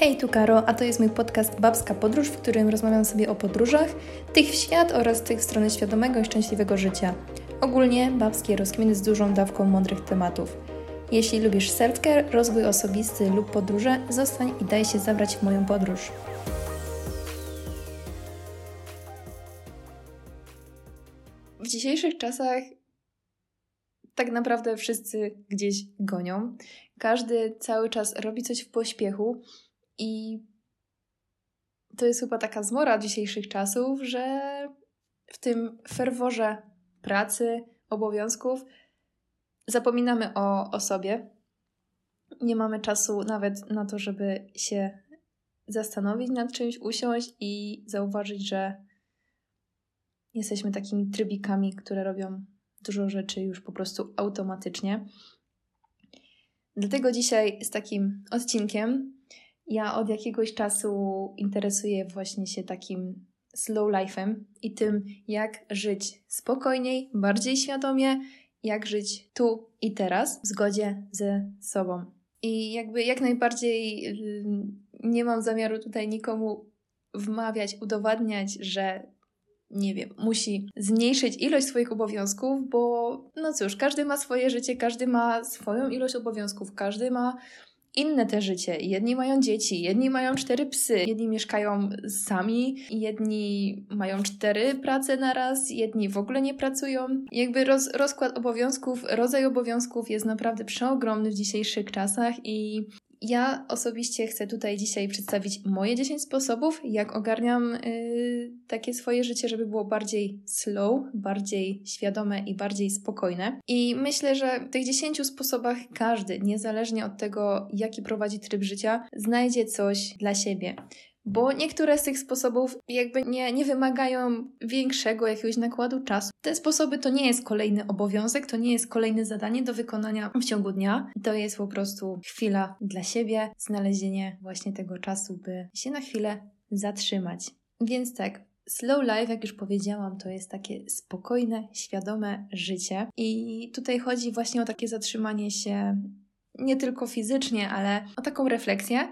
Hej, tu Karo, a to jest mój podcast Babska Podróż, w którym rozmawiam sobie o podróżach, tych w świat oraz tych w stronę świadomego i szczęśliwego życia. Ogólnie babskie rozkminy z dużą dawką mądrych tematów. Jeśli lubisz self-care, rozwój osobisty lub podróże, zostań i daj się zabrać w moją podróż. W dzisiejszych czasach tak naprawdę wszyscy gdzieś gonią. Każdy cały czas robi coś w pośpiechu i to jest chyba taka zmora dzisiejszych czasów, że w tym ferworze pracy, obowiązków zapominamy o, o sobie. Nie mamy czasu nawet na to, żeby się zastanowić nad czymś, usiąść i zauważyć, że jesteśmy takimi trybikami, które robią dużo rzeczy już po prostu automatycznie. Dlatego dzisiaj z takim odcinkiem ja od jakiegoś czasu interesuję właśnie się takim slow life'em i tym, jak żyć spokojniej, bardziej świadomie, jak żyć tu i teraz w zgodzie ze sobą. I jakby jak najbardziej y, nie mam zamiaru tutaj nikomu wmawiać, udowadniać, że nie wiem, musi zmniejszyć ilość swoich obowiązków, bo no cóż, każdy ma swoje życie, każdy ma swoją ilość obowiązków, każdy ma inne te życie. Jedni mają dzieci, jedni mają cztery psy, jedni mieszkają sami, jedni mają cztery prace na raz, jedni w ogóle nie pracują. Jakby roz, rozkład obowiązków, rodzaj obowiązków jest naprawdę przeogromny w dzisiejszych czasach i ja osobiście chcę tutaj dzisiaj przedstawić moje 10 sposobów, jak ogarniam yy, takie swoje życie, żeby było bardziej slow, bardziej świadome i bardziej spokojne. I myślę, że w tych 10 sposobach każdy, niezależnie od tego, jaki prowadzi tryb życia, znajdzie coś dla siebie bo niektóre z tych sposobów jakby nie, nie wymagają większego jakiegoś nakładu czasu. Te sposoby to nie jest kolejny obowiązek, to nie jest kolejne zadanie do wykonania w ciągu dnia. To jest po prostu chwila dla siebie, znalezienie właśnie tego czasu, by się na chwilę zatrzymać. Więc tak, Slow life, jak już powiedziałam, to jest takie spokojne, świadome życie. I tutaj chodzi właśnie o takie zatrzymanie się nie tylko fizycznie, ale o taką refleksję,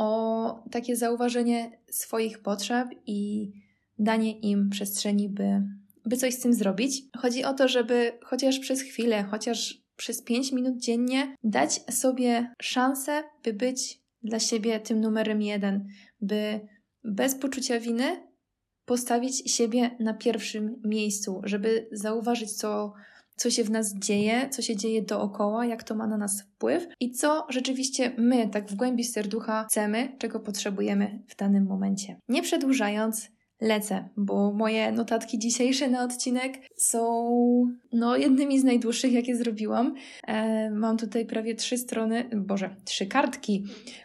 o takie zauważenie swoich potrzeb i danie im przestrzeni, by, by coś z tym zrobić. Chodzi o to, żeby chociaż przez chwilę, chociaż przez 5 minut dziennie dać sobie szansę, by być dla siebie tym numerem jeden, by bez poczucia winy postawić siebie na pierwszym miejscu, żeby zauważyć, co co się w nas dzieje, co się dzieje dookoła, jak to ma na nas wpływ i co rzeczywiście my, tak w głębi serducha, chcemy, czego potrzebujemy w danym momencie. Nie przedłużając, lecę, bo moje notatki dzisiejsze na odcinek są no, jednymi z najdłuższych, jakie zrobiłam. E, mam tutaj prawie trzy strony, boże, trzy kartki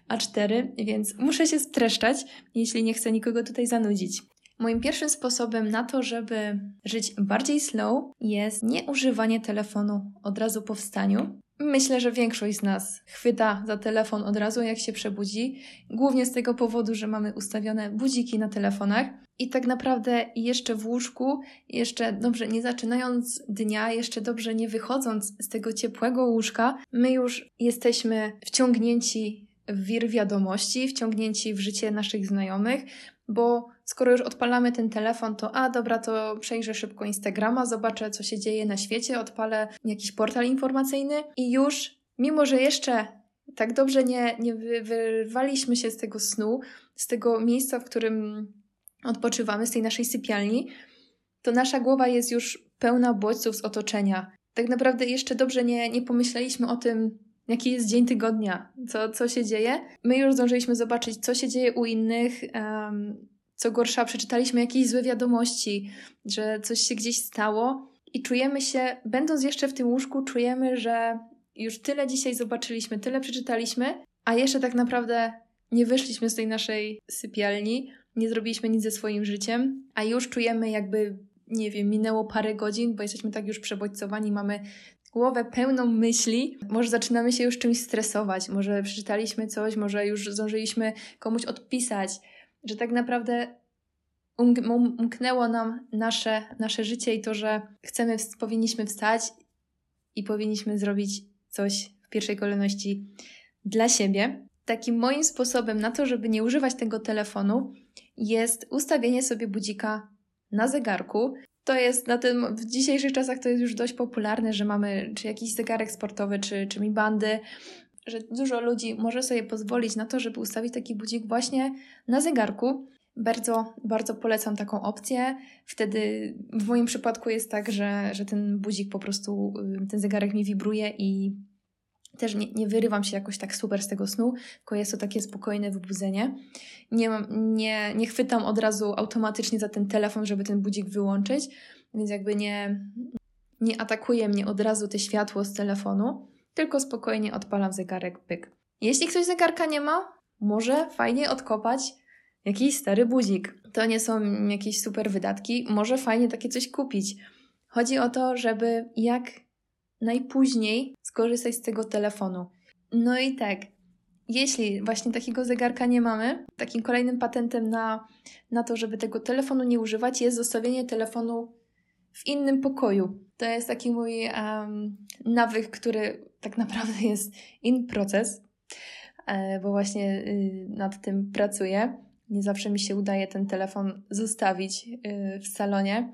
A4, więc muszę się streszczać, jeśli nie chcę nikogo tutaj zanudzić. Moim pierwszym sposobem na to, żeby żyć bardziej slow, jest nieużywanie telefonu od razu po wstaniu. Myślę, że większość z nas chwyta za telefon od razu, jak się przebudzi, głównie z tego powodu, że mamy ustawione budziki na telefonach. I tak naprawdę jeszcze w łóżku, jeszcze dobrze nie zaczynając dnia, jeszcze dobrze nie wychodząc z tego ciepłego łóżka, my już jesteśmy wciągnięci wir wiadomości, wciągnięci w życie naszych znajomych, bo skoro już odpalamy ten telefon, to a dobra, to przejrzę szybko Instagrama, zobaczę, co się dzieje na świecie, odpalę jakiś portal informacyjny i już, mimo że jeszcze tak dobrze nie, nie wyrwaliśmy się z tego snu, z tego miejsca, w którym odpoczywamy, z tej naszej sypialni, to nasza głowa jest już pełna bodźców z otoczenia. Tak naprawdę jeszcze dobrze nie, nie pomyśleliśmy o tym, jaki jest dzień tygodnia, co, co się dzieje. My już zdążyliśmy zobaczyć, co się dzieje u innych. Um, co gorsza, przeczytaliśmy jakieś złe wiadomości, że coś się gdzieś stało i czujemy się, będąc jeszcze w tym łóżku, czujemy, że już tyle dzisiaj zobaczyliśmy, tyle przeczytaliśmy, a jeszcze tak naprawdę nie wyszliśmy z tej naszej sypialni, nie zrobiliśmy nic ze swoim życiem, a już czujemy jakby, nie wiem, minęło parę godzin, bo jesteśmy tak już przebodźcowani, mamy głowę pełną myśli, może zaczynamy się już czymś stresować, może przeczytaliśmy coś, może już zdążyliśmy komuś odpisać, że tak naprawdę umknęło nam nasze, nasze życie i to, że chcemy, powinniśmy wstać i powinniśmy zrobić coś w pierwszej kolejności dla siebie. takim moim sposobem na to, żeby nie używać tego telefonu, jest ustawienie sobie budzika na zegarku. To jest na tym, w dzisiejszych czasach to jest już dość popularne, że mamy czy jakiś zegarek sportowy, czy, czy mi bandy, że dużo ludzi może sobie pozwolić na to, żeby ustawić taki budzik właśnie na zegarku. Bardzo, bardzo polecam taką opcję. Wtedy w moim przypadku jest tak, że, że ten budzik po prostu, y, ten zegarek mi wibruje i też nie, nie wyrywam się jakoś tak super z tego snu, tylko jest to takie spokojne wybudzenie. Nie, mam, nie, nie chwytam od razu automatycznie za ten telefon, żeby ten budzik wyłączyć, więc jakby nie, nie atakuje mnie od razu te światło z telefonu, tylko spokojnie odpalam zegarek pyk. Jeśli ktoś zegarka nie ma, może fajnie odkopać jakiś stary budzik. To nie są jakieś super wydatki, może fajnie takie coś kupić. Chodzi o to, żeby jak najpóźniej skorzystać z tego telefonu. No i tak, jeśli właśnie takiego zegarka nie mamy, takim kolejnym patentem na, na to, żeby tego telefonu nie używać, jest zostawienie telefonu w innym pokoju. To jest taki mój um, nawyk, który tak naprawdę jest in proces, e, bo właśnie y, nad tym pracuję. Nie zawsze mi się udaje ten telefon zostawić y, w salonie,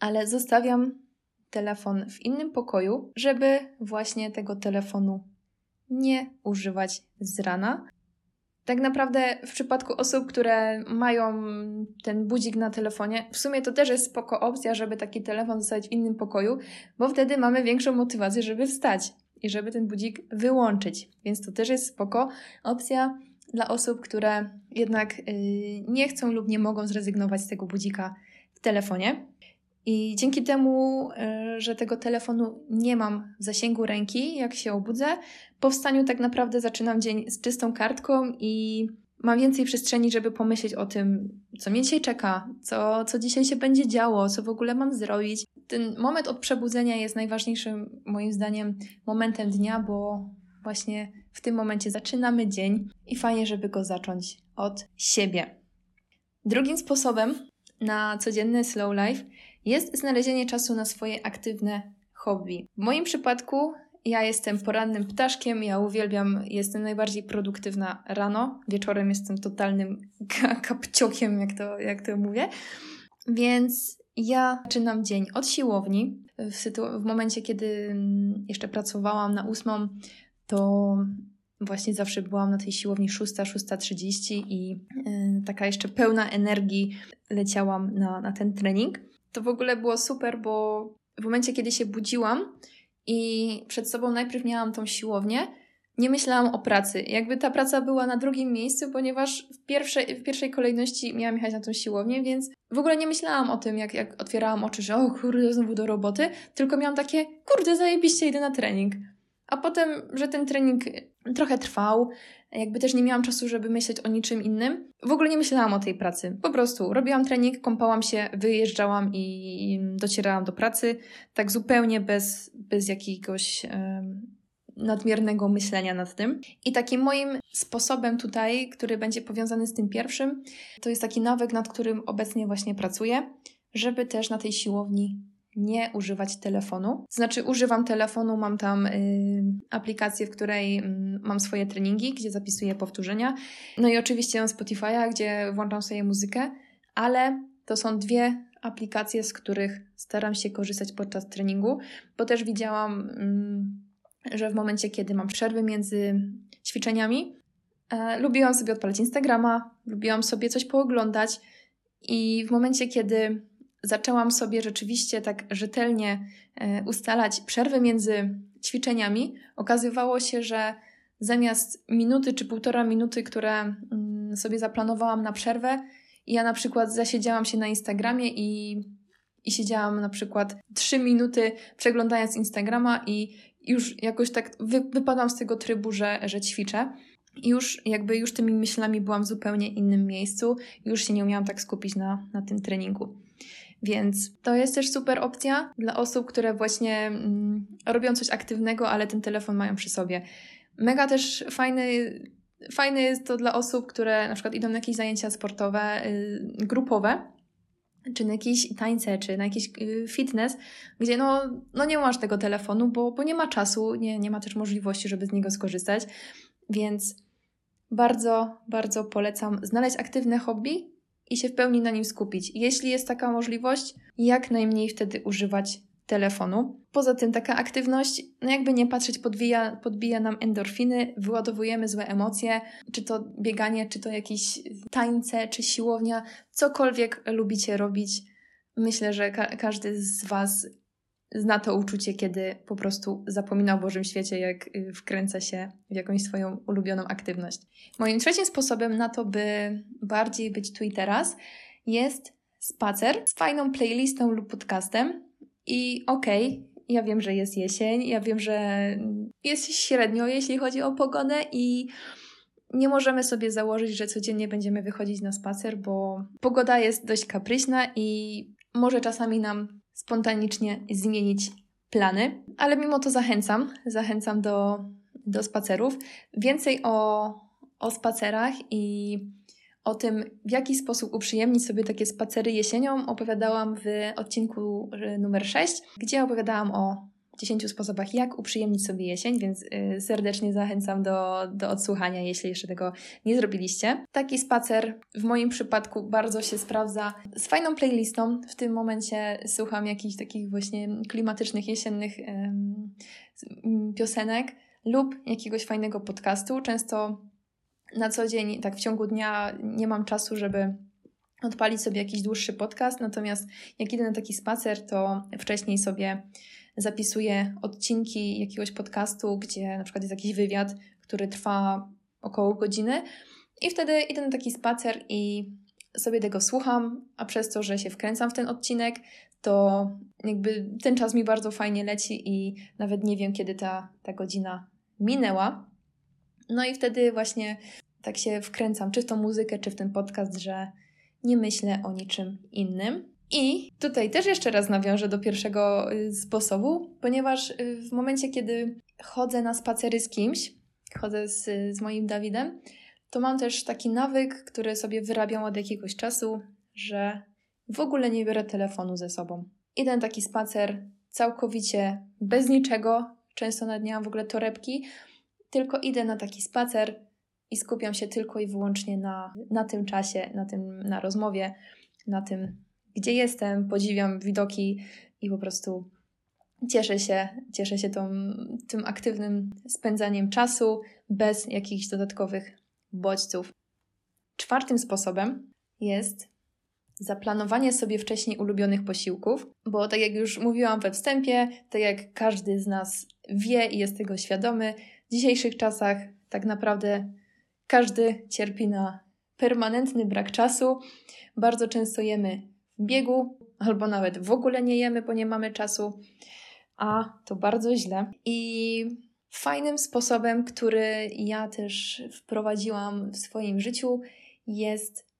ale zostawiam telefon w innym pokoju, żeby właśnie tego telefonu nie używać z rana. Tak naprawdę w przypadku osób, które mają ten budzik na telefonie, w sumie to też jest spoko opcja, żeby taki telefon zostawić w innym pokoju, bo wtedy mamy większą motywację, żeby wstać i żeby ten budzik wyłączyć. Więc to też jest spoko opcja dla osób, które jednak yy, nie chcą lub nie mogą zrezygnować z tego budzika w telefonie. I dzięki temu, e, że tego telefonu nie mam w zasięgu ręki, jak się obudzę, po wstaniu tak naprawdę zaczynam dzień z czystą kartką i mam więcej przestrzeni, żeby pomyśleć o tym, co mnie dzisiaj czeka, co, co dzisiaj się będzie działo, co w ogóle mam zrobić. Ten moment od przebudzenia jest najważniejszym, moim zdaniem, momentem dnia, bo właśnie w tym momencie zaczynamy dzień i fajnie, żeby go zacząć od siebie. Drugim sposobem na codzienny slow life jest znalezienie czasu na swoje aktywne hobby. W moim przypadku ja jestem porannym ptaszkiem, ja uwielbiam, jestem najbardziej produktywna rano, wieczorem jestem totalnym kapciokiem, jak to, jak to mówię. Więc ja zaczynam dzień od siłowni. W, sytu- w momencie, kiedy mm, jeszcze pracowałam na ósmą, to właśnie zawsze byłam na tej siłowni 6, 6.30 i yy, taka jeszcze pełna energii leciałam na, na ten trening to w ogóle było super, bo w momencie, kiedy się budziłam i przed sobą najpierw miałam tą siłownię, nie myślałam o pracy. Jakby ta praca była na drugim miejscu, ponieważ w pierwszej, w pierwszej kolejności miałam jechać na tą siłownię, więc w ogóle nie myślałam o tym, jak, jak otwierałam oczy, że o kurde, znowu do roboty, tylko miałam takie, kurde, zajebiście idę na trening. A potem, że ten trening trochę trwał, jakby też nie miałam czasu, żeby myśleć o niczym innym. W ogóle nie myślałam o tej pracy. Po prostu robiłam trening, kąpałam się, wyjeżdżałam i docierałam do pracy, tak zupełnie bez, bez jakiegoś nadmiernego myślenia nad tym. I takim moim sposobem tutaj, który będzie powiązany z tym pierwszym, to jest taki nawyk, nad którym obecnie właśnie pracuję, żeby też na tej siłowni nie używać telefonu. Znaczy, używam telefonu, mam tam y, aplikację, w której y, mam swoje treningi, gdzie zapisuję powtórzenia. No i oczywiście mam Spotify'a, gdzie włączam sobie muzykę, ale to są dwie aplikacje, z których staram się korzystać podczas treningu, bo też widziałam, y, że w momencie, kiedy mam przerwy między ćwiczeniami, e, lubiłam sobie odpalać Instagrama, lubiłam sobie coś pooglądać i w momencie, kiedy zaczęłam sobie rzeczywiście tak rzetelnie e, ustalać przerwy między ćwiczeniami, okazywało się, że zamiast minuty czy półtora minuty, które mm, sobie zaplanowałam na przerwę, ja na przykład zasiedziałam się na Instagramie i, i siedziałam na przykład trzy minuty przeglądając Instagrama i już jakoś tak wy, wypadłam z tego trybu, że, że ćwiczę. I już jakby już tymi myślami byłam w zupełnie innym miejscu, już się nie umiałam tak skupić na, na tym treningu. Więc to jest też super opcja dla osób, które właśnie mm, robią coś aktywnego, ale ten telefon mają przy sobie. Mega też fajny, fajny jest to dla osób, które na przykład idą na jakieś zajęcia sportowe, y, grupowe, czy na jakieś tańce, czy na jakiś y, fitness, gdzie no, no nie masz tego telefonu, bo, bo nie ma czasu, nie, nie ma też możliwości, żeby z niego skorzystać. Więc bardzo, bardzo polecam znaleźć aktywne hobby i się w pełni na nim skupić. Jeśli jest taka możliwość, jak najmniej wtedy używać telefonu. Poza tym taka aktywność, no jakby nie patrzeć, podbija, podbija nam endorfiny, wyładowujemy złe emocje, czy to bieganie, czy to jakieś tańce, czy siłownia, cokolwiek lubicie robić. Myślę, że ka każdy z Was zna to uczucie, kiedy po prostu zapomina o Bożym świecie, jak y, wkręca się w jakąś swoją ulubioną aktywność. Moim trzecim sposobem na to, by bardziej być tu i teraz, jest spacer z fajną playlistą lub podcastem. I okej, okay, ja wiem, że jest jesień, ja wiem, że jest średnio, jeśli chodzi o pogodę i nie możemy sobie założyć, że codziennie będziemy wychodzić na spacer, bo pogoda jest dość kapryśna i może czasami nam spontanicznie zmienić plany, ale mimo to zachęcam, zachęcam do, do spacerów. Więcej o, o spacerach i o tym, w jaki sposób uprzyjemnić sobie takie spacery jesienią, opowiadałam w odcinku numer 6, gdzie opowiadałam o 10 sposobach, jak uprzyjemnić sobie jesień, więc y, serdecznie zachęcam do, do odsłuchania, jeśli jeszcze tego nie zrobiliście. Taki spacer w moim przypadku bardzo się sprawdza z fajną playlistą. W tym momencie słucham jakichś takich właśnie klimatycznych, jesiennych piosenek lub jakiegoś fajnego podcastu. Często na co dzień, tak w ciągu dnia nie mam czasu, żeby odpalić sobie jakiś dłuższy podcast, natomiast jak idę na taki spacer, to wcześniej sobie zapisuję odcinki jakiegoś podcastu, gdzie na przykład jest jakiś wywiad, który trwa około godziny i wtedy idę na taki spacer i sobie tego słucham, a przez to, że się wkręcam w ten odcinek, to jakby ten czas mi bardzo fajnie leci i nawet nie wiem, kiedy ta, ta godzina minęła. No i wtedy właśnie tak się wkręcam, czy w tą muzykę, czy w ten podcast, że nie myślę o niczym innym. I tutaj też jeszcze raz nawiążę do pierwszego y, sposobu, ponieważ y, w momencie, kiedy chodzę na spacery z kimś, chodzę z, z moim Dawidem, to mam też taki nawyk, który sobie wyrabiam od jakiegoś czasu, że w ogóle nie biorę telefonu ze sobą. Idę taki spacer całkowicie bez niczego, często na dnia w ogóle torebki, tylko idę na taki spacer i skupiam się tylko i wyłącznie na, na tym czasie, na tym, na rozmowie, na tym, gdzie jestem, podziwiam widoki i po prostu cieszę się, cieszę się tą, tym aktywnym spędzaniem czasu bez jakichś dodatkowych bodźców. Czwartym sposobem jest zaplanowanie sobie wcześniej ulubionych posiłków, bo tak jak już mówiłam we wstępie, tak jak każdy z nas wie i jest tego świadomy, w dzisiejszych czasach tak naprawdę każdy cierpi na permanentny brak czasu. Bardzo często jemy biegu, albo nawet w ogóle nie jemy, bo nie mamy czasu, a to bardzo źle. I fajnym sposobem, który ja też wprowadziłam w swoim życiu, jest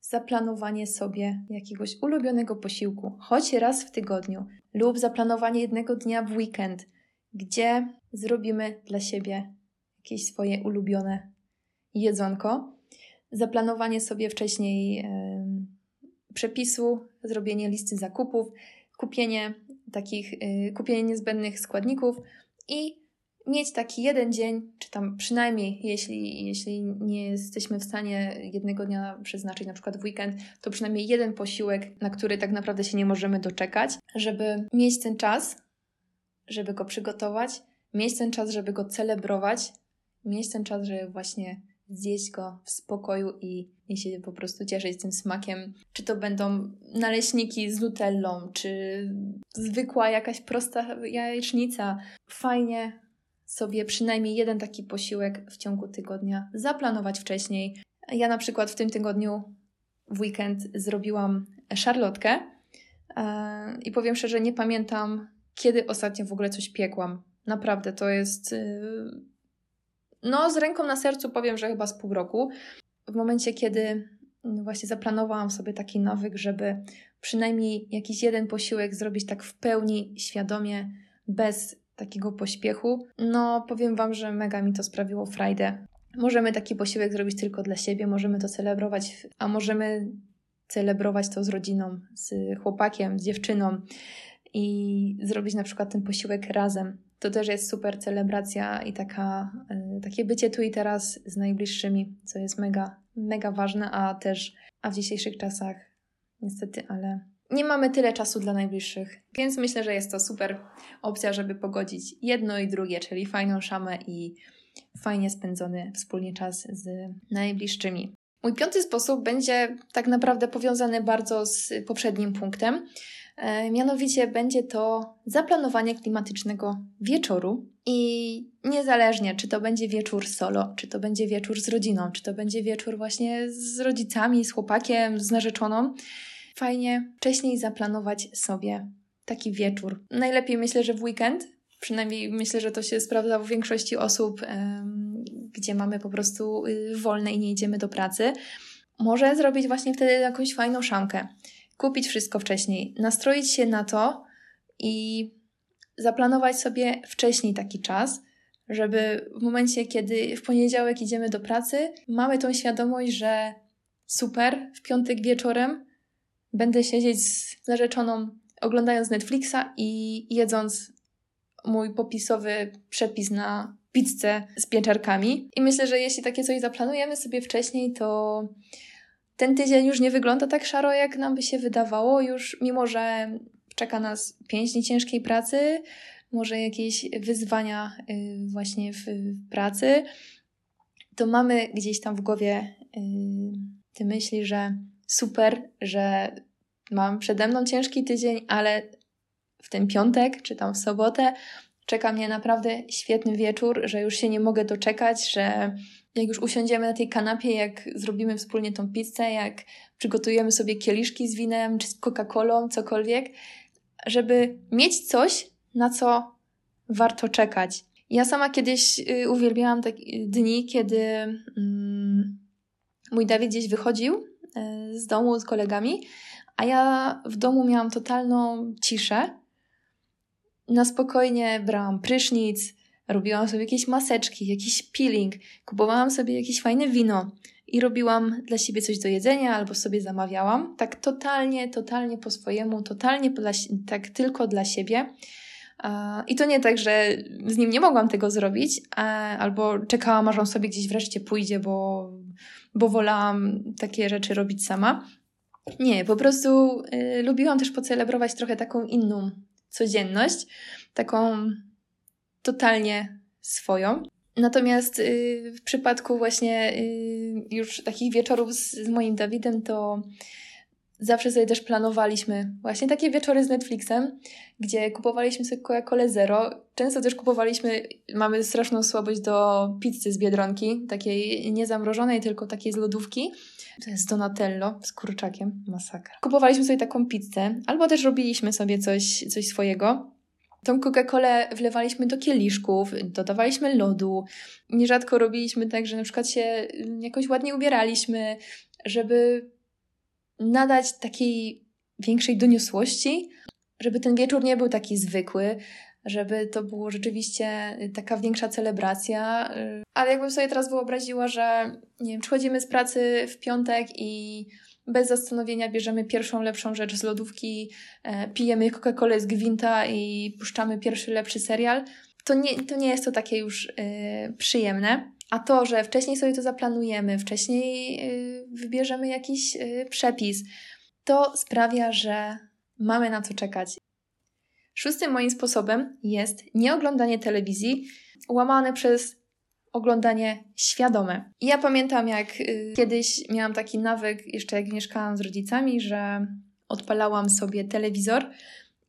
zaplanowanie sobie jakiegoś ulubionego posiłku, choć raz w tygodniu, lub zaplanowanie jednego dnia w weekend, gdzie zrobimy dla siebie jakieś swoje ulubione jedzonko. Zaplanowanie sobie wcześniej yy, przepisu, zrobienie listy zakupów, kupienie takich, yy, kupienie niezbędnych składników i mieć taki jeden dzień, czy tam przynajmniej, jeśli, jeśli nie jesteśmy w stanie jednego dnia przeznaczyć, na przykład w weekend, to przynajmniej jeden posiłek, na który tak naprawdę się nie możemy doczekać, żeby mieć ten czas, żeby go przygotować, mieć ten czas, żeby go celebrować, mieć ten czas, żeby właśnie zjeść go w spokoju i, i się po prostu cieszyć tym smakiem. Czy to będą naleśniki z nutellą, czy zwykła jakaś prosta jajecznica. Fajnie sobie przynajmniej jeden taki posiłek w ciągu tygodnia zaplanować wcześniej. Ja na przykład w tym tygodniu w weekend zrobiłam szarlotkę e, i powiem szczerze, nie pamiętam, kiedy ostatnio w ogóle coś piekłam. Naprawdę to jest y, no, z ręką na sercu powiem, że chyba z pół roku. W momencie, kiedy właśnie zaplanowałam sobie taki nawyk, żeby przynajmniej jakiś jeden posiłek zrobić tak w pełni świadomie, bez takiego pośpiechu, no powiem Wam, że mega mi to sprawiło frajdę. Możemy taki posiłek zrobić tylko dla siebie, możemy to celebrować, a możemy celebrować to z rodziną, z chłopakiem, z dziewczyną i zrobić na przykład ten posiłek razem. to też jest super celebracja i taka, y, takie bycie tu i teraz z najbliższymi, co jest mega, mega ważne, a też a w dzisiejszych czasach niestety, ale nie mamy tyle czasu dla najbliższych, więc myślę, że jest to super opcja, żeby pogodzić jedno i drugie, czyli fajną szamę i fajnie spędzony wspólnie czas z najbliższymi. Mój piąty sposób będzie tak naprawdę powiązany bardzo z poprzednim punktem. E, mianowicie będzie to zaplanowanie klimatycznego wieczoru i niezależnie, czy to będzie wieczór solo, czy to będzie wieczór z rodziną, czy to będzie wieczór właśnie z rodzicami, z chłopakiem, z narzeczoną, fajnie wcześniej zaplanować sobie taki wieczór. Najlepiej myślę, że w weekend, przynajmniej myślę, że to się sprawdza w większości osób, gdzie mamy po prostu y, wolne i nie idziemy do pracy. Może zrobić właśnie wtedy jakąś fajną szamkę, kupić wszystko wcześniej, nastroić się na to i zaplanować sobie wcześniej taki czas, żeby w momencie, kiedy w poniedziałek idziemy do pracy, mamy tą świadomość, że super, w piątek wieczorem będę siedzieć z narzeczoną, oglądając Netflixa i jedząc mój popisowy przepis na pizzę z pieczarkami. I myślę, że jeśli takie coś zaplanujemy sobie wcześniej, to ten tydzień już nie wygląda tak szaro, jak nam by się wydawało. Już mimo, że czeka nas pięć dni ciężkiej pracy, może jakieś wyzwania y, właśnie w pracy, to mamy gdzieś tam w głowie y, te myśli, że super, że mam przede mną ciężki tydzień, ale w ten piątek czy tam w sobotę czeka mnie naprawdę świetny wieczór, że już się nie mogę doczekać, że jak już usiądziemy na tej kanapie, jak zrobimy wspólnie tą pizzę, jak przygotujemy sobie kieliszki z winem czy z Coca-Colą, cokolwiek, żeby mieć coś, na co warto czekać. Ja sama kiedyś y, uwielbiałam takie dni, kiedy mm, mój Dawid gdzieś wychodził y, z domu z kolegami, a ja w domu miałam totalną ciszę. Na spokojnie brałam prysznic, robiłam sobie jakieś maseczki, jakiś peeling, kupowałam sobie jakieś fajne wino i robiłam dla siebie coś do jedzenia albo sobie zamawiałam. Tak totalnie, totalnie po swojemu, totalnie dla, tak tylko dla siebie. I to nie tak, że z nim nie mogłam tego zrobić, albo czekałam, aż on sobie gdzieś wreszcie pójdzie, bo, bo wolałam takie rzeczy robić sama. Nie, po prostu y, lubiłam też pocelebrować trochę taką inną codzienność, taką totalnie swoją. Natomiast y, w przypadku właśnie y, już takich wieczorów z, z moim Dawidem, to zawsze sobie też planowaliśmy właśnie takie wieczory z Netflixem, gdzie kupowaliśmy sobie Coca-Colę Zero. Często też kupowaliśmy, mamy straszną słabość do pizzy z Biedronki, takiej niezamrożonej, tylko takiej z lodówki. To jest Donatello z kurczakiem, masakra. Kupowaliśmy sobie taką pizzę, albo też robiliśmy sobie coś, coś swojego. Tą Coca-Colę wlewaliśmy do kieliszków, dodawaliśmy lodu. Nierzadko robiliśmy tak, że na przykład się jakoś ładnie ubieraliśmy, żeby nadać takiej większej doniosłości, żeby ten wieczór nie był taki zwykły, żeby to było rzeczywiście taka większa celebracja. Ale jakbym sobie teraz wyobraziła, że nie wiem, przychodzimy z pracy w piątek i bez zastanowienia bierzemy pierwszą lepszą rzecz z lodówki, e, pijemy Coca-Colę z gwinta i puszczamy pierwszy lepszy serial, to nie, to nie jest to takie już e, przyjemne. A to, że wcześniej sobie to zaplanujemy, wcześniej y, wybierzemy jakiś przepis, to sprawia, że mamy na co czekać. Szóstym moim sposobem jest nieoglądanie telewizji, łamane przez oglądanie świadome. I ja pamiętam, jak y, kiedyś miałam taki nawyk, jeszcze jak mieszkałam z rodzicami, że odpalałam sobie telewizor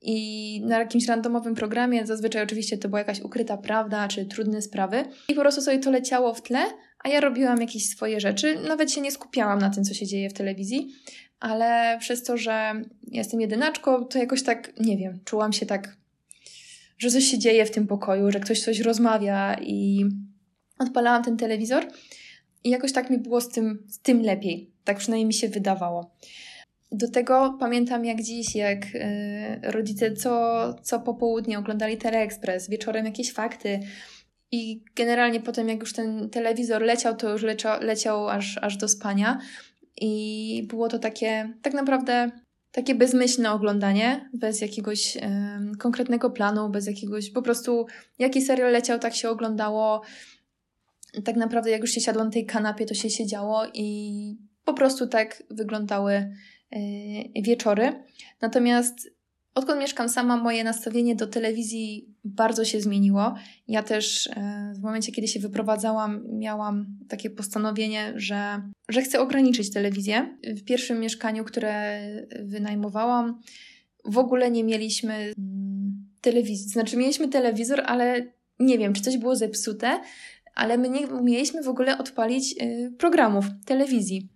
i na jakimś randomowym programie, zazwyczaj oczywiście to była jakaś ukryta prawda czy trudne sprawy, i po prostu sobie to leciało w tle, a ja robiłam jakieś swoje rzeczy. Nawet się nie skupiałam na tym, co się dzieje w telewizji, ale przez to, że jestem jedynaczką, to jakoś tak, nie wiem, czułam się tak, że coś się dzieje w tym pokoju, że ktoś coś rozmawia i odpalałam ten telewizor i jakoś tak mi było z tym, z tym lepiej. Tak przynajmniej mi się wydawało. Do tego pamiętam jak dziś, jak y, rodzice co, co popołudnie oglądali Teleexpress, wieczorem jakieś fakty i generalnie potem jak już ten telewizor leciał, to już leciał, leciał aż, aż do spania i było to takie tak naprawdę takie bezmyślne oglądanie, bez jakiegoś konkretnego planu, bez jakiegoś po prostu jaki serial leciał, tak się oglądało. Tak naprawdę, jak już się siadło na tej kanapie, to się siedziało i po prostu tak wyglądały e, wieczory. Natomiast Odkąd mieszkam sama, moje nastawienie do telewizji bardzo się zmieniło. Ja też e, w momencie, kiedy się wyprowadzałam, miałam takie postanowienie, że, że chcę ograniczyć telewizję. W pierwszym mieszkaniu, które wynajmowałam, w ogóle nie mieliśmy mm, telewizji. Znaczy, mieliśmy telewizor, ale nie wiem, czy coś było zepsute, ale my nie umieliśmy w ogóle odpalić y, programów telewizji.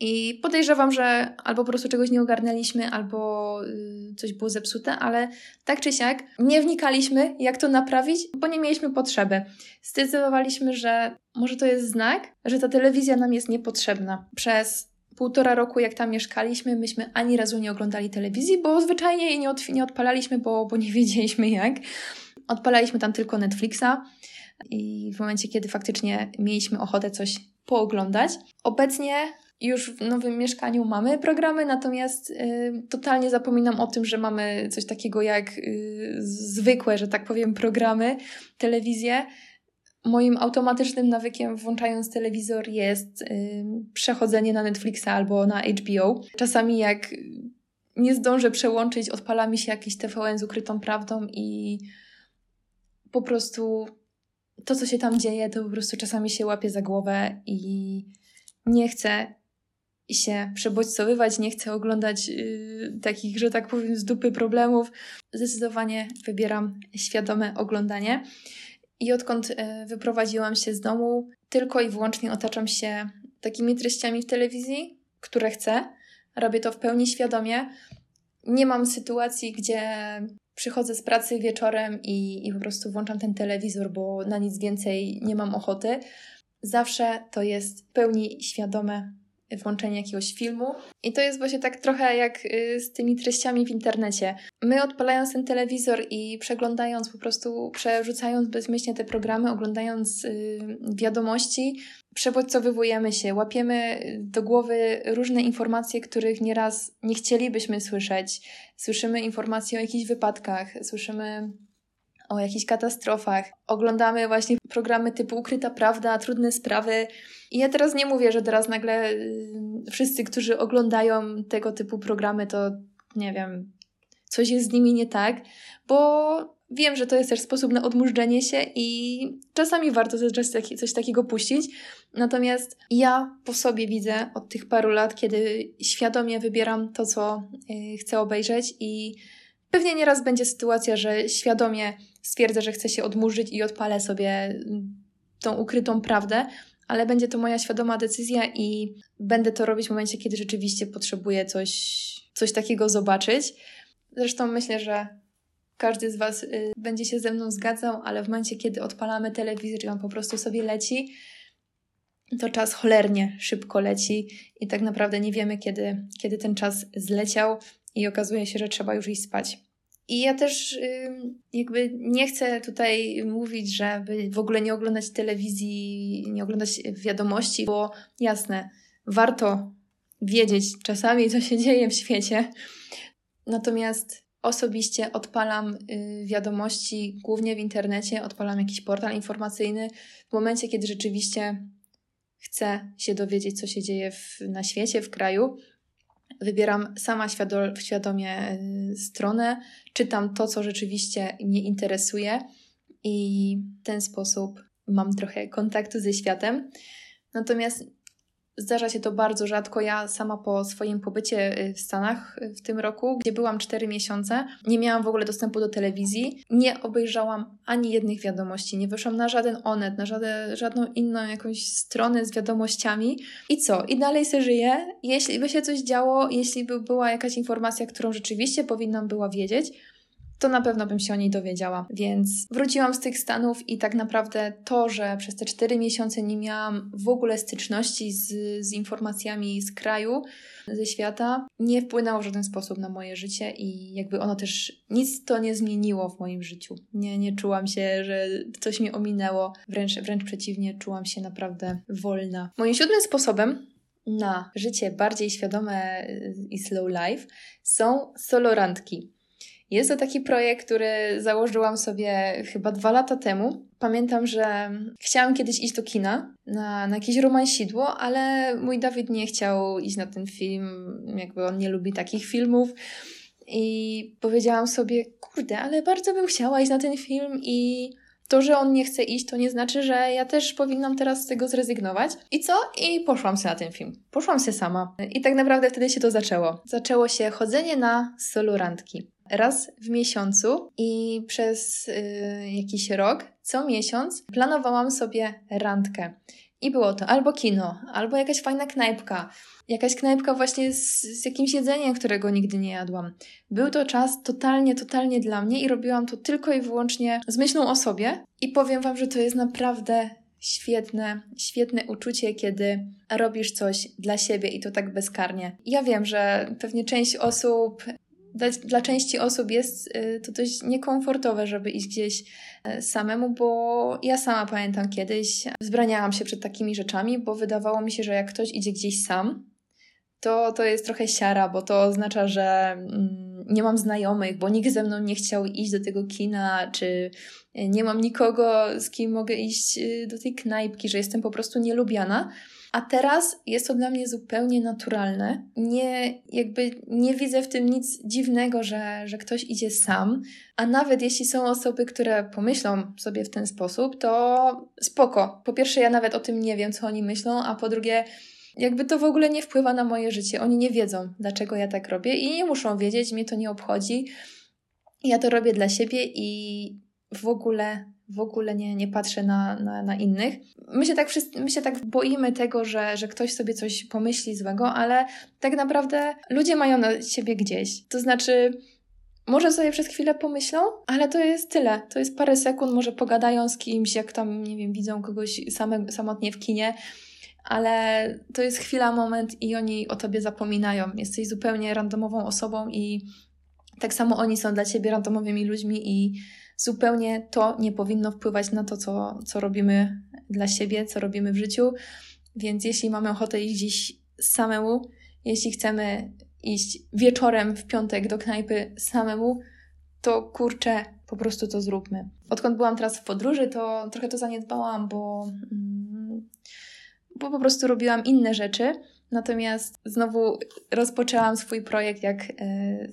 I podejrzewam, że albo po prostu czegoś nie ogarnęliśmy, albo y, coś było zepsute, ale tak czy siak nie wnikaliśmy, jak to naprawić, bo nie mieliśmy potrzeby. Zdecydowaliśmy, że może to jest znak, że ta telewizja nam jest niepotrzebna. Przez półtora roku, jak tam mieszkaliśmy, myśmy ani razu nie oglądali telewizji, bo zwyczajnie jej nie, od, nie odpalaliśmy, bo, bo nie wiedzieliśmy jak. Odpalaliśmy tam tylko Netflixa i w momencie, kiedy faktycznie mieliśmy ochotę coś pooglądać. Obecnie już w nowym mieszkaniu mamy programy, natomiast y, totalnie zapominam o tym, że mamy coś takiego jak y, zwykłe, że tak powiem, programy, telewizję. Moim automatycznym nawykiem, włączając telewizor, jest y, przechodzenie na Netflixa albo na HBO. Czasami, jak nie zdążę przełączyć, odpala mi się jakiś TVN z ukrytą prawdą i po prostu to, co się tam dzieje, to po prostu czasami się łapie za głowę i nie chcę się przebodźcowywać, nie chcę oglądać yy, takich, że tak powiem, z dupy problemów. Zdecydowanie wybieram świadome oglądanie. I odkąd yy, wyprowadziłam się z domu, tylko i wyłącznie otaczam się takimi treściami w telewizji, które chcę. Robię to w pełni świadomie. Nie mam sytuacji, gdzie przychodzę z pracy wieczorem i, i po prostu włączam ten telewizor, bo na nic więcej nie mam ochoty. Zawsze to jest w pełni świadome włączenie jakiegoś filmu. I to jest właśnie tak trochę jak y, z tymi treściami w internecie. My odpalając ten telewizor i przeglądając, po prostu przerzucając bezmyślnie te programy, oglądając y, wiadomości, przebodźcowywujemy się, łapiemy do głowy różne informacje, których nieraz nie chcielibyśmy słyszeć. Słyszymy informacje o jakichś wypadkach, słyszymy o jakichś katastrofach. Oglądamy właśnie programy typu Ukryta Prawda, Trudne Sprawy. I ja teraz nie mówię, że teraz nagle y, wszyscy, którzy oglądają tego typu programy, to nie wiem, coś jest z nimi nie tak, bo wiem, że to jest też sposób na odmurzenie się i czasami warto coś takiego puścić. Natomiast ja po sobie widzę od tych paru lat, kiedy świadomie wybieram to, co y, chcę obejrzeć i pewnie nieraz będzie sytuacja, że świadomie stwierdzę, że chcę się odmurzyć i odpalę sobie tą ukrytą prawdę, ale będzie to moja świadoma decyzja i będę to robić w momencie, kiedy rzeczywiście potrzebuję coś, coś takiego zobaczyć. Zresztą myślę, że każdy z Was y, będzie się ze mną zgadzał, ale w momencie, kiedy odpalamy telewizor i on po prostu sobie leci, to czas cholernie szybko leci i tak naprawdę nie wiemy, kiedy, kiedy ten czas zleciał i okazuje się, że trzeba już iść spać. I ja też jakby nie chcę tutaj mówić, żeby w ogóle nie oglądać telewizji, nie oglądać wiadomości, bo jasne, warto wiedzieć czasami, co się dzieje w świecie. Natomiast osobiście odpalam y, wiadomości głównie w internecie, odpalam jakiś portal informacyjny w momencie, kiedy rzeczywiście chcę się dowiedzieć, co się dzieje w, na świecie, w kraju wybieram sama świadomie y, stronę, czytam to, co rzeczywiście mnie interesuje i w ten sposób mam trochę kontaktu ze światem. Natomiast Zdarza się to bardzo rzadko. Ja sama po swoim pobycie y, w Stanach y, w tym roku, gdzie byłam 4 miesiące, nie miałam w ogóle dostępu do telewizji, nie obejrzałam ani jednych wiadomości, nie wyszłam na żaden onet, na żaden, żadną inną jakąś stronę z wiadomościami. I co? I dalej se żyję. Jeśli by się coś działo, jeśli by była jakaś informacja, którą rzeczywiście powinnam była wiedzieć, to na pewno bym się o niej dowiedziała. Więc wróciłam z tych Stanów i tak naprawdę to, że przez te cztery miesiące nie miałam w ogóle styczności z, z informacjami z kraju, ze świata, nie wpłynęło w żaden sposób na moje życie i jakby ono też nic to nie zmieniło w moim życiu. Nie, nie czułam się, że coś mnie ominęło, wręcz, wręcz przeciwnie, czułam się naprawdę wolna. Moim siódmym sposobem na życie bardziej świadome i slow life są solorantki. Jest to taki projekt, który założyłam sobie chyba dwa lata temu. Pamiętam, że chciałam kiedyś iść do kina na, na jakieś romansidło, ale mój Dawid nie chciał iść na ten film, jakby on nie lubi takich filmów. I powiedziałam sobie, kurde, ale bardzo bym chciała iść na ten film i to, że on nie chce iść, to nie znaczy, że ja też powinnam teraz z tego zrezygnować. I co? I poszłam sobie na ten film. Poszłam się sama. I tak naprawdę wtedy się to zaczęło. Zaczęło się chodzenie na solorantki. Raz w miesiącu i przez yy, jakiś rok, co miesiąc, planowałam sobie randkę. I było to albo kino, albo jakaś fajna knajpka, jakaś knajpka właśnie z, z, jakimś jedzeniem, którego nigdy nie jadłam. Był to czas totalnie, totalnie dla mnie i robiłam to tylko i wyłącznie z myślą o sobie. I powiem Wam, że to jest naprawdę świetne, świetne uczucie, kiedy robisz coś dla siebie i to tak bezkarnie. Ja wiem, że pewnie część osób dla, dla, części osób jest y, to dość niekomfortowe, żeby iść gdzieś y, samemu, bo ja sama pamiętam kiedyś, wzbraniałam się przed takimi rzeczami, bo wydawało mi się, że jak ktoś idzie gdzieś sam, to, to jest trochę siara, bo to oznacza, że mm, nie mam znajomych, bo nikt ze mną nie chciał iść do tego kina, czy nie mam nikogo, z kim mogę iść y, do tej knajpki, że jestem po prostu nielubiana. A teraz jest to dla mnie zupełnie naturalne. Nie, jakby nie widzę w tym nic dziwnego, że, że ktoś idzie sam. A nawet jeśli są osoby, które pomyślą sobie w ten sposób, to spoko. Po pierwsze, ja nawet o tym nie wiem, co oni myślą, a po drugie, jakby to w ogóle nie wpływa na moje życie. Oni nie wiedzą, dlaczego ja tak robię i nie muszą wiedzieć, mnie to nie obchodzi. Ja to robię dla siebie i w ogóle w ogóle nie, nie patrzę na, na, na innych. My się, tak wszyscy, my się tak boimy tego, że, że ktoś sobie coś pomyśli złego, ale tak naprawdę ludzie mają na siebie gdzieś. To znaczy, może sobie przez chwilę pomyślą, ale to jest tyle. To jest parę sekund, może pogadają z kimś, jak tam, nie wiem, widzą kogoś same, samotnie w kinie, ale to jest chwila, moment i oni o tobie zapominają. Jesteś zupełnie randomową osobą i tak samo oni są dla ciebie randomowymi ludźmi i zupełnie to nie powinno wpływać na to, co, co robimy dla siebie, co robimy w życiu. Więc jeśli mamy ochotę iść gdzieś samemu, jeśli chcemy iść wieczorem w piątek do knajpy samemu, to kurczę, po prostu to zróbmy. Odkąd byłam teraz w podróży, to trochę to zaniedbałam, bo, mm, bo po prostu robiłam inne rzeczy. Natomiast znowu rozpoczęłam swój projekt, jak e,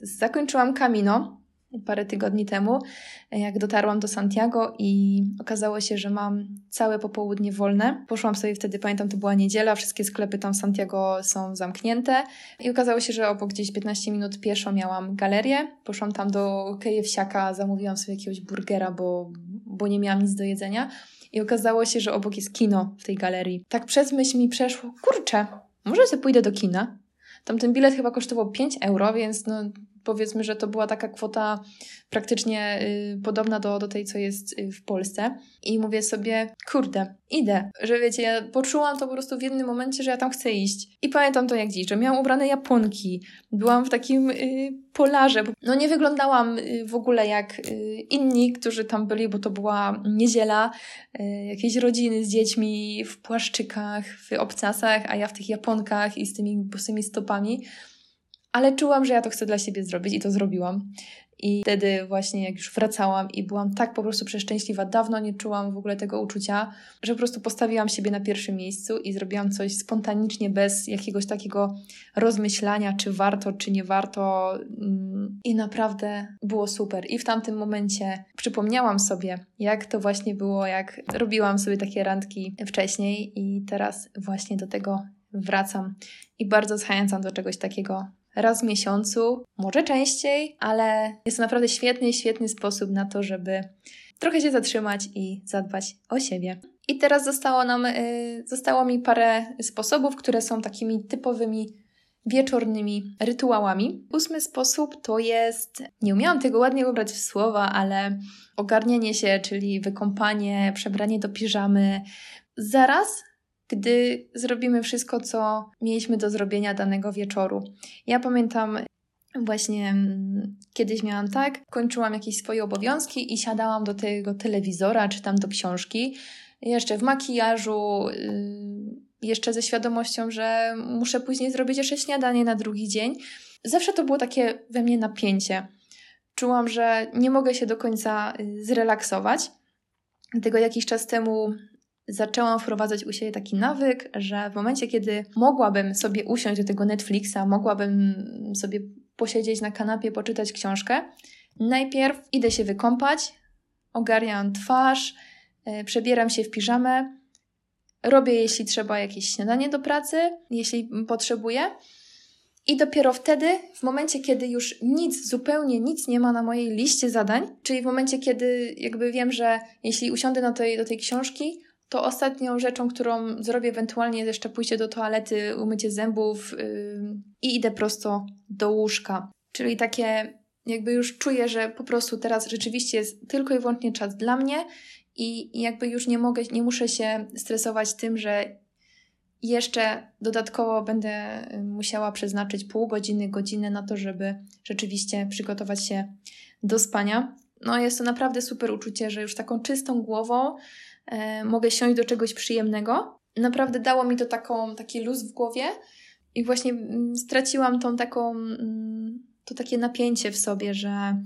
zakończyłam Camino, parę tygodni temu, jak dotarłam do Santiago i okazało się, że mam całe popołudnie wolne. Poszłam sobie wtedy, pamiętam, to była niedziela, wszystkie sklepy tam w Santiago są zamknięte i okazało się, że obok gdzieś 15 minut pieszo miałam galerię. Poszłam tam do KFC-aka, zamówiłam sobie jakiegoś burgera, bo, bo nie miałam nic do jedzenia. I okazało się, że obok jest kino w tej galerii. Tak przez myśl mi przeszło, kurczę, może sobie pójdę do kina? Tam ten bilet chyba kosztował 5 euro, więc no, powiedzmy, że to była taka kwota praktycznie y, podobna do, do tej, co jest y, w Polsce. I mówię sobie, kurde, idę. Że wiecie, ja poczułam to po prostu w jednym momencie, że ja tam chcę iść. I pamiętam to jak dziś, że miałam ubrane japonki. Byłam w takim y, polarze. No nie wyglądałam y, w ogóle jak y, inni, którzy tam byli, bo to była niedziela. Y, jakieś rodziny z dziećmi w płaszczykach, w obcasach, a ja w tych japonkach i z tymi bosymi stopami ale czułam, że ja to chcę dla siebie zrobić i to zrobiłam. I wtedy właśnie jak już wracałam i byłam tak po prostu przeszczęśliwa, dawno nie czułam w ogóle tego uczucia, że po prostu postawiłam siebie na pierwszym miejscu i zrobiłam coś spontanicznie, bez jakiegoś takiego rozmyślania, czy warto, czy nie warto. Mm, I naprawdę było super. I w tamtym momencie przypomniałam sobie, jak to właśnie było, jak robiłam sobie takie randki wcześniej i teraz właśnie do tego wracam i bardzo zachęcam do czegoś takiego raz w miesiącu, może częściej, ale jest to naprawdę świetny, świetny sposób na to, żeby trochę się zatrzymać i zadbać o siebie. I teraz zostało nam, yy, zostało mi parę sposobów, które są takimi typowymi wieczornymi rytuałami. Ósmy sposób to jest, nie umiałam tego ładnie ubrać w słowa, ale ogarnianie się, czyli wykąpanie, przebranie do piżamy zaraz gdy zrobimy wszystko, co mieliśmy do zrobienia danego wieczoru. Ja pamiętam Właśnie mm, kiedyś miałam tak, kończyłam jakieś swoje obowiązki i siadałam do tego telewizora czy tam do książki, jeszcze w makijażu, yy, jeszcze ze świadomością, że muszę później zrobić jeszcze śniadanie na drugi dzień. Zawsze to było takie we mnie napięcie. Czułam, że nie mogę się do końca y, zrelaksować. Dlatego jakiś czas temu zaczęłam wprowadzać u siebie taki nawyk, że w momencie, kiedy mogłabym sobie usiąść do tego Netflixa, mogłabym sobie posiedzieć na kanapie, poczytać książkę, najpierw idę się wykąpać, ogarniam twarz, yy, przebieram się w piżamę, robię, jeśli trzeba, jakieś śniadanie do pracy, jeśli potrzebuję. I dopiero wtedy, w momencie, kiedy już nic, zupełnie nic nie ma na mojej liście zadań, czyli w momencie, kiedy jakby wiem, że jeśli usiądę na tej, do tej książki, to ostatnią rzeczą, którą zrobię ewentualnie jest jeszcze pójście do toalety, umycie zębów yy, i idę prosto do łóżka. Czyli takie jakby już czuję, że po prostu teraz rzeczywiście jest tylko i wyłącznie czas dla mnie i jakby już nie mogę, nie muszę się stresować tym, że jeszcze dodatkowo będę y, musiała przeznaczyć pół godziny, godzinę na to, żeby rzeczywiście przygotować się do spania. No jest to naprawdę super uczucie, że już taką czystą głową mogę siąść do czegoś przyjemnego. Naprawdę dało mi to taką, taki luz w głowie i właśnie mm, straciłam tą taką, mm, to takie napięcie w sobie, że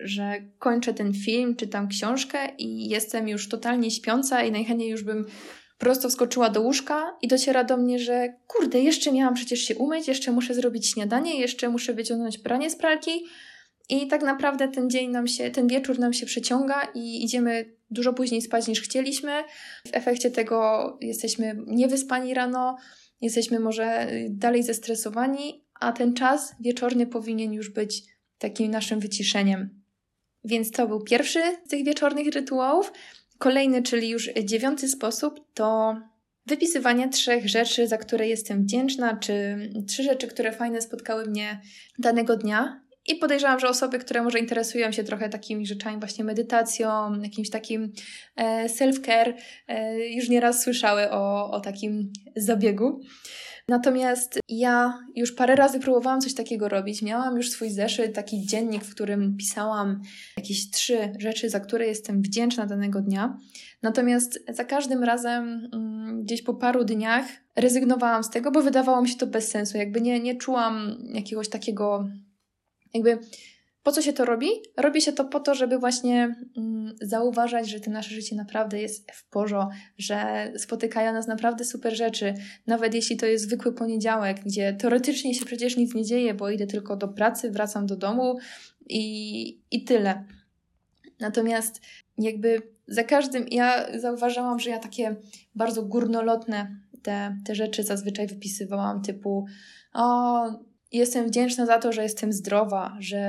że kończę ten film, czytam książkę i jestem już totalnie śpiąca i najchętniej już bym prosto wskoczyła do łóżka i dociera do mnie, że kurde, jeszcze miałam przecież się umyć, jeszcze muszę zrobić śniadanie, jeszcze muszę wyciągnąć pranie z pralki i tak naprawdę ten dzień nam się, ten wieczór nam się przeciąga i idziemy dużo później spać niż chcieliśmy. W efekcie tego jesteśmy niewyspani rano, jesteśmy może dalej zestresowani, a ten czas wieczorny powinien już być takim naszym wyciszeniem. Więc to był pierwszy z tych wieczornych rytuałów. Kolejny, czyli już dziewiąty sposób, to wypisywanie trzech rzeczy, za które jestem wdzięczna, czy trzy rzeczy, które fajne spotkały mnie danego dnia. I podejrzewam, że osoby, które może interesują się trochę takimi rzeczami, właśnie medytacją, jakimś takim e, self-care, e, już nieraz słyszały o, o takim zabiegu. Natomiast ja już parę razy próbowałam coś takiego robić. Miałam już swój zeszyt, taki dziennik, w którym pisałam jakieś trzy rzeczy, za które jestem wdzięczna danego dnia. Natomiast za każdym razem, mm, gdzieś po paru dniach, rezygnowałam z tego, bo wydawało mi się to bez sensu. Jakby nie, nie czułam jakiegoś takiego, jakby po co się to robi? Robi się to po to, żeby właśnie mm, zauważać, że to nasze życie naprawdę jest w porządku, że spotykają nas naprawdę super rzeczy. Nawet jeśli to jest zwykły poniedziałek, gdzie teoretycznie się przecież nic nie dzieje, bo idę tylko do pracy, wracam do domu i, i tyle. Natomiast jakby za każdym, ja zauważałam, że ja takie bardzo górnolotne te, te rzeczy zazwyczaj wypisywałam, typu o, jestem wdzięczna za to, że jestem zdrowa, że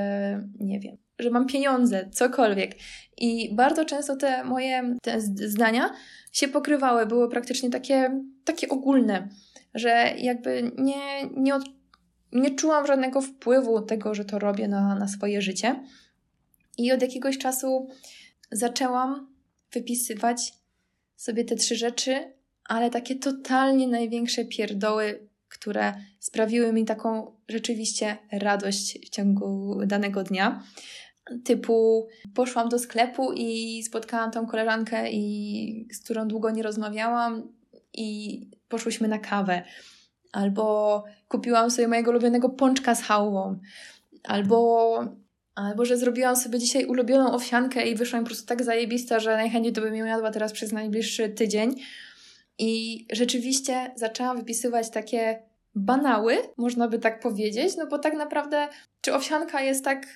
nie wiem, że mam pieniądze, cokolwiek. I bardzo często te moje te zdania się pokrywały, były praktycznie takie, takie ogólne, że jakby nie, nie, od, nie czułam żadnego wpływu tego, że to robię na, na swoje życie. I od jakiegoś czasu zaczęłam wypisywać sobie te trzy rzeczy, ale takie totalnie największe pierdoły które sprawiły mi taką rzeczywiście radość w ciągu danego dnia. Typu poszłam do sklepu i spotkałam tą koleżankę, i, z którą długo nie rozmawiałam, i poszłyśmy na kawę. Albo kupiłam sobie mojego ulubionego pączka z hałwą. Albo Albo, że zrobiłam sobie dzisiaj ulubioną owsiankę i wyszła po prostu tak zajebista, że najchętniej to bym ją jadła teraz przez najbliższy tydzień. I rzeczywiście zaczęłam wypisywać takie banały, można by tak powiedzieć, no bo tak naprawdę, czy owsianka jest tak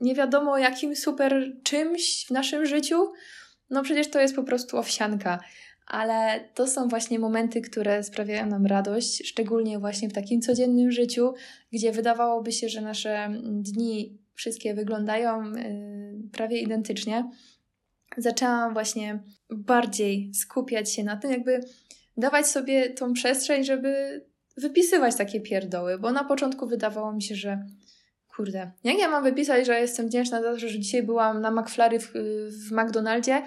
nie wiadomo jakim super czymś w naszym życiu? No przecież to jest po prostu owsianka. Ale to są właśnie momenty, które sprawiają nam radość, szczególnie właśnie w takim codziennym życiu, gdzie wydawałoby się, że nasze dni wszystkie wyglądają yy, prawie identycznie. Zaczęłam właśnie bardziej skupiać się na tym, jakby dawać sobie tą przestrzeń, żeby wypisywać takie pierdoły, bo na początku wydawało mi się, że kurde, jak ja mam wypisać, że jestem wdzięczna za to, że dzisiaj byłam na McFlurry w, w McDonaldzie,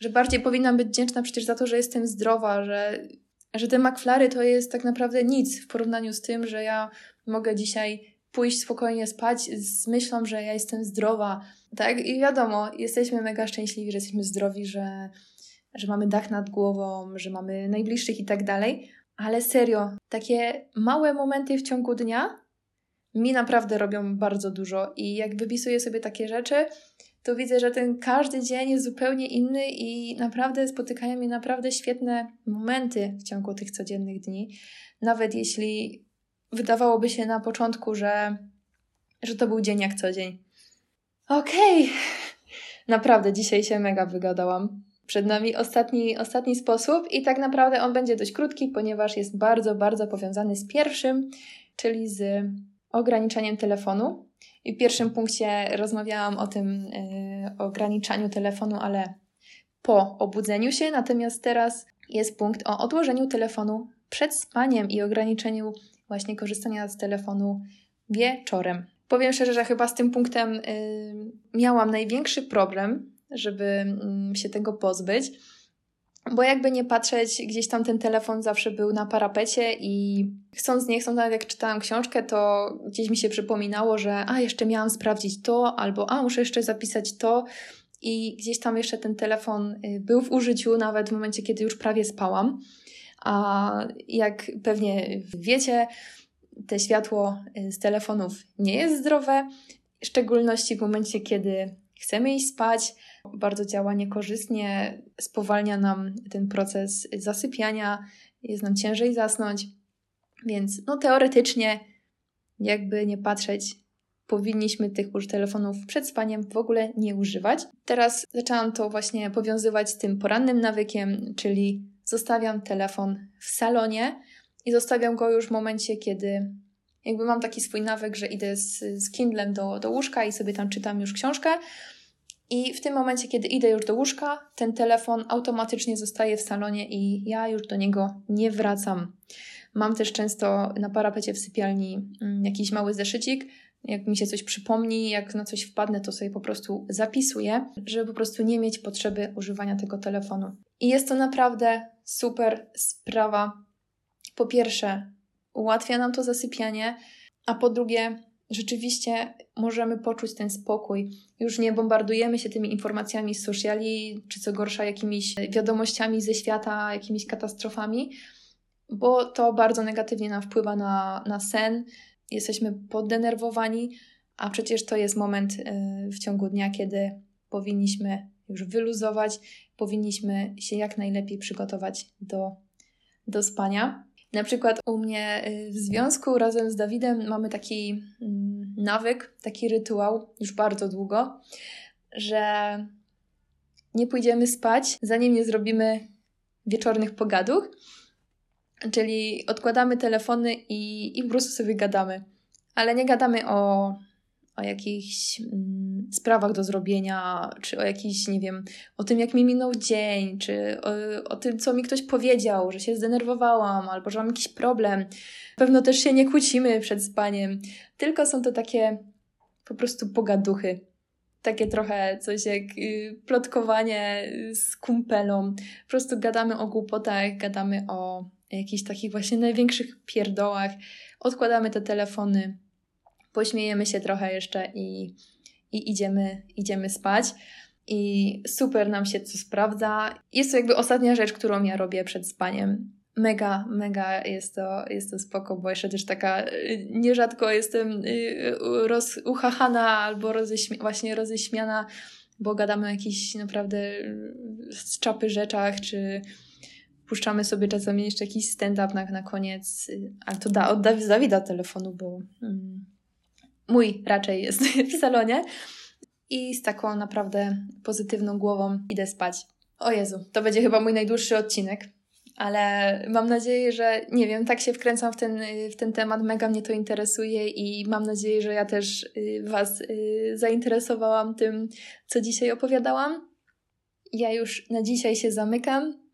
że bardziej powinnam być wdzięczna przecież za to, że jestem zdrowa, że, że te McFlurry to jest tak naprawdę nic w porównaniu z tym, że ja mogę dzisiaj pójść spokojnie spać z myślą, że ja jestem zdrowa, tak? I wiadomo, jesteśmy mega szczęśliwi, że jesteśmy zdrowi, że, że mamy dach nad głową, że mamy najbliższych i tak dalej, Ale serio, takie małe momenty w ciągu dnia mi naprawdę robią bardzo dużo i jak wypisuję sobie takie rzeczy, to widzę, że ten każdy dzień jest zupełnie inny i naprawdę spotykają mnie naprawdę świetne momenty w ciągu tych codziennych dni. Nawet jeśli wydawałoby się na początku, że, że to był dzień jak co dzień. Okej, okay. naprawdę dzisiaj się mega wygadałam. Przed nami ostatni, ostatni sposób i tak naprawdę on będzie dość krótki, ponieważ jest bardzo, bardzo powiązany z pierwszym, czyli z ograniczaniem telefonu. I w pierwszym punkcie rozmawiałam o tym yy, ograniczaniu telefonu, ale po obudzeniu się, natomiast teraz jest punkt o odłożeniu telefonu przed spaniem i ograniczeniu właśnie korzystania z telefonu wieczorem. Powiem szczerze, że chyba z tym punktem yy, miałam największy problem, żeby yy, się tego pozbyć bo jakby nie patrzeć, gdzieś tam ten telefon zawsze był na parapecie i chcąc, nie chcąc, nawet jak czytałam książkę, to gdzieś mi się przypominało, że a, jeszcze miałam sprawdzić to, albo a, muszę jeszcze zapisać to i gdzieś tam jeszcze ten telefon y, był w użyciu, nawet w momencie, kiedy już prawie spałam. A jak pewnie wiecie, te światło y, z telefonów nie jest zdrowe, w szczególności w momencie, kiedy chcemy iść spać, bardzo działa niekorzystnie, spowalnia nam ten proces zasypiania, jest nam ciężej zasnąć. Więc no teoretycznie, jakby nie patrzeć, powinniśmy tych telefonów przed spaniem w ogóle nie używać. Teraz zaczęłam to właśnie powiązywać z tym porannym nawykiem, czyli zostawiam telefon w salonie i zostawiam go już w momencie, kiedy jakby mam taki swój nawyk, że idę z, z Kindlem do, do łóżka i sobie tam czytam już książkę. I w tym momencie, kiedy idę już do łóżka, ten telefon automatycznie zostaje w salonie i ja już do niego nie wracam. Mam też często na parapecie w sypialni mm, jakiś mały zeszycik. Jak mi się coś przypomni, jak na coś wpadnę, to sobie po prostu zapisuję, żeby po prostu nie mieć potrzeby używania tego telefonu. I jest to naprawdę super sprawa. Po pierwsze, ułatwia nam to zasypianie, a po drugie, rzeczywiście możemy poczuć ten spokój. Już nie bombardujemy się tymi informacjami z sociali, czy co gorsza, jakimiś wiadomościami ze świata, jakimiś katastrofami, bo to bardzo negatywnie nam wpływa na, na sen. Jesteśmy poddenerwowani, a przecież to jest moment y, w ciągu dnia, kiedy powinniśmy już wyluzować, powinniśmy się jak najlepiej przygotować do, do spania. Na przykład u mnie y, w związku razem z Dawidem mamy taki mm, nawyk, taki rytuał już bardzo długo, że nie pójdziemy spać, zanim nie zrobimy wieczornych pogaduch, czyli odkładamy telefony i, i po prostu sobie gadamy. Ale nie gadamy o o jakichś mm, sprawach do zrobienia, czy o jakiś, nie wiem, o tym, jak mi minął dzień, czy o, o, tym, co mi ktoś powiedział, że się zdenerwowałam, albo że mam jakiś problem. Pewno też się nie kłócimy przed spaniem, tylko są to takie po prostu pogaduchy. Takie trochę coś jak y, plotkowanie z kumpelą. Po prostu gadamy o głupotach, gadamy o jakichś takich właśnie największych pierdołach. Odkładamy te telefony, pośmiejemy się trochę jeszcze i, i idziemy, idziemy spać. I super nam się to sprawdza. Jest to jakby ostatnia rzecz, którą ja robię przed spaniem. Mega, mega jest to, jest to spoko, bo jeszcze też taka y, nierzadko jestem y, roz, uchachana albo roześmi właśnie roześmiana, bo gadamy o jakichś naprawdę z czapy rzeczach, czy puszczamy sobie czasami jeszcze jakiś stand-up na, na koniec, ale to da, od telefonu, bo mm, mój raczej jest w salonie. I z taką naprawdę pozytywną głową idę spać. O Jezu, to będzie chyba mój najdłuższy odcinek, ale mam nadzieję, że nie wiem, tak się wkręcam w ten, w ten temat, mega mnie to interesuje i mam nadzieję, że ja też y, Was y, zainteresowałam tym, co dzisiaj opowiadałam. Ja już na dzisiaj się zamykam.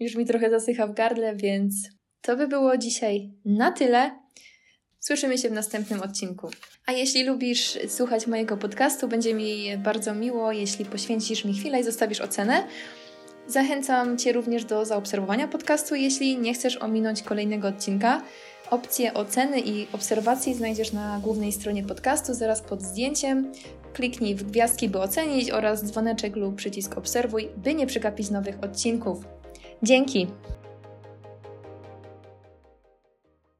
Już mi trochę zasycha w gardle, więc to by było dzisiaj na tyle. Słyszymy się w następnym odcinku. A jeśli lubisz słuchać mojego podcastu, będzie mi bardzo miło, jeśli poświęcisz mi chwilę i zostawisz ocenę. Zachęcam Cię również do zaobserwowania podcastu, jeśli nie chcesz ominąć kolejnego odcinka. Opcje oceny i obserwacji znajdziesz na głównej stronie podcastu zaraz pod zdjęciem. Kliknij w gwiazdki, by ocenić oraz dzwoneczek lub przycisk obserwuj, by nie przegapić nowych odcinków. Dzięki!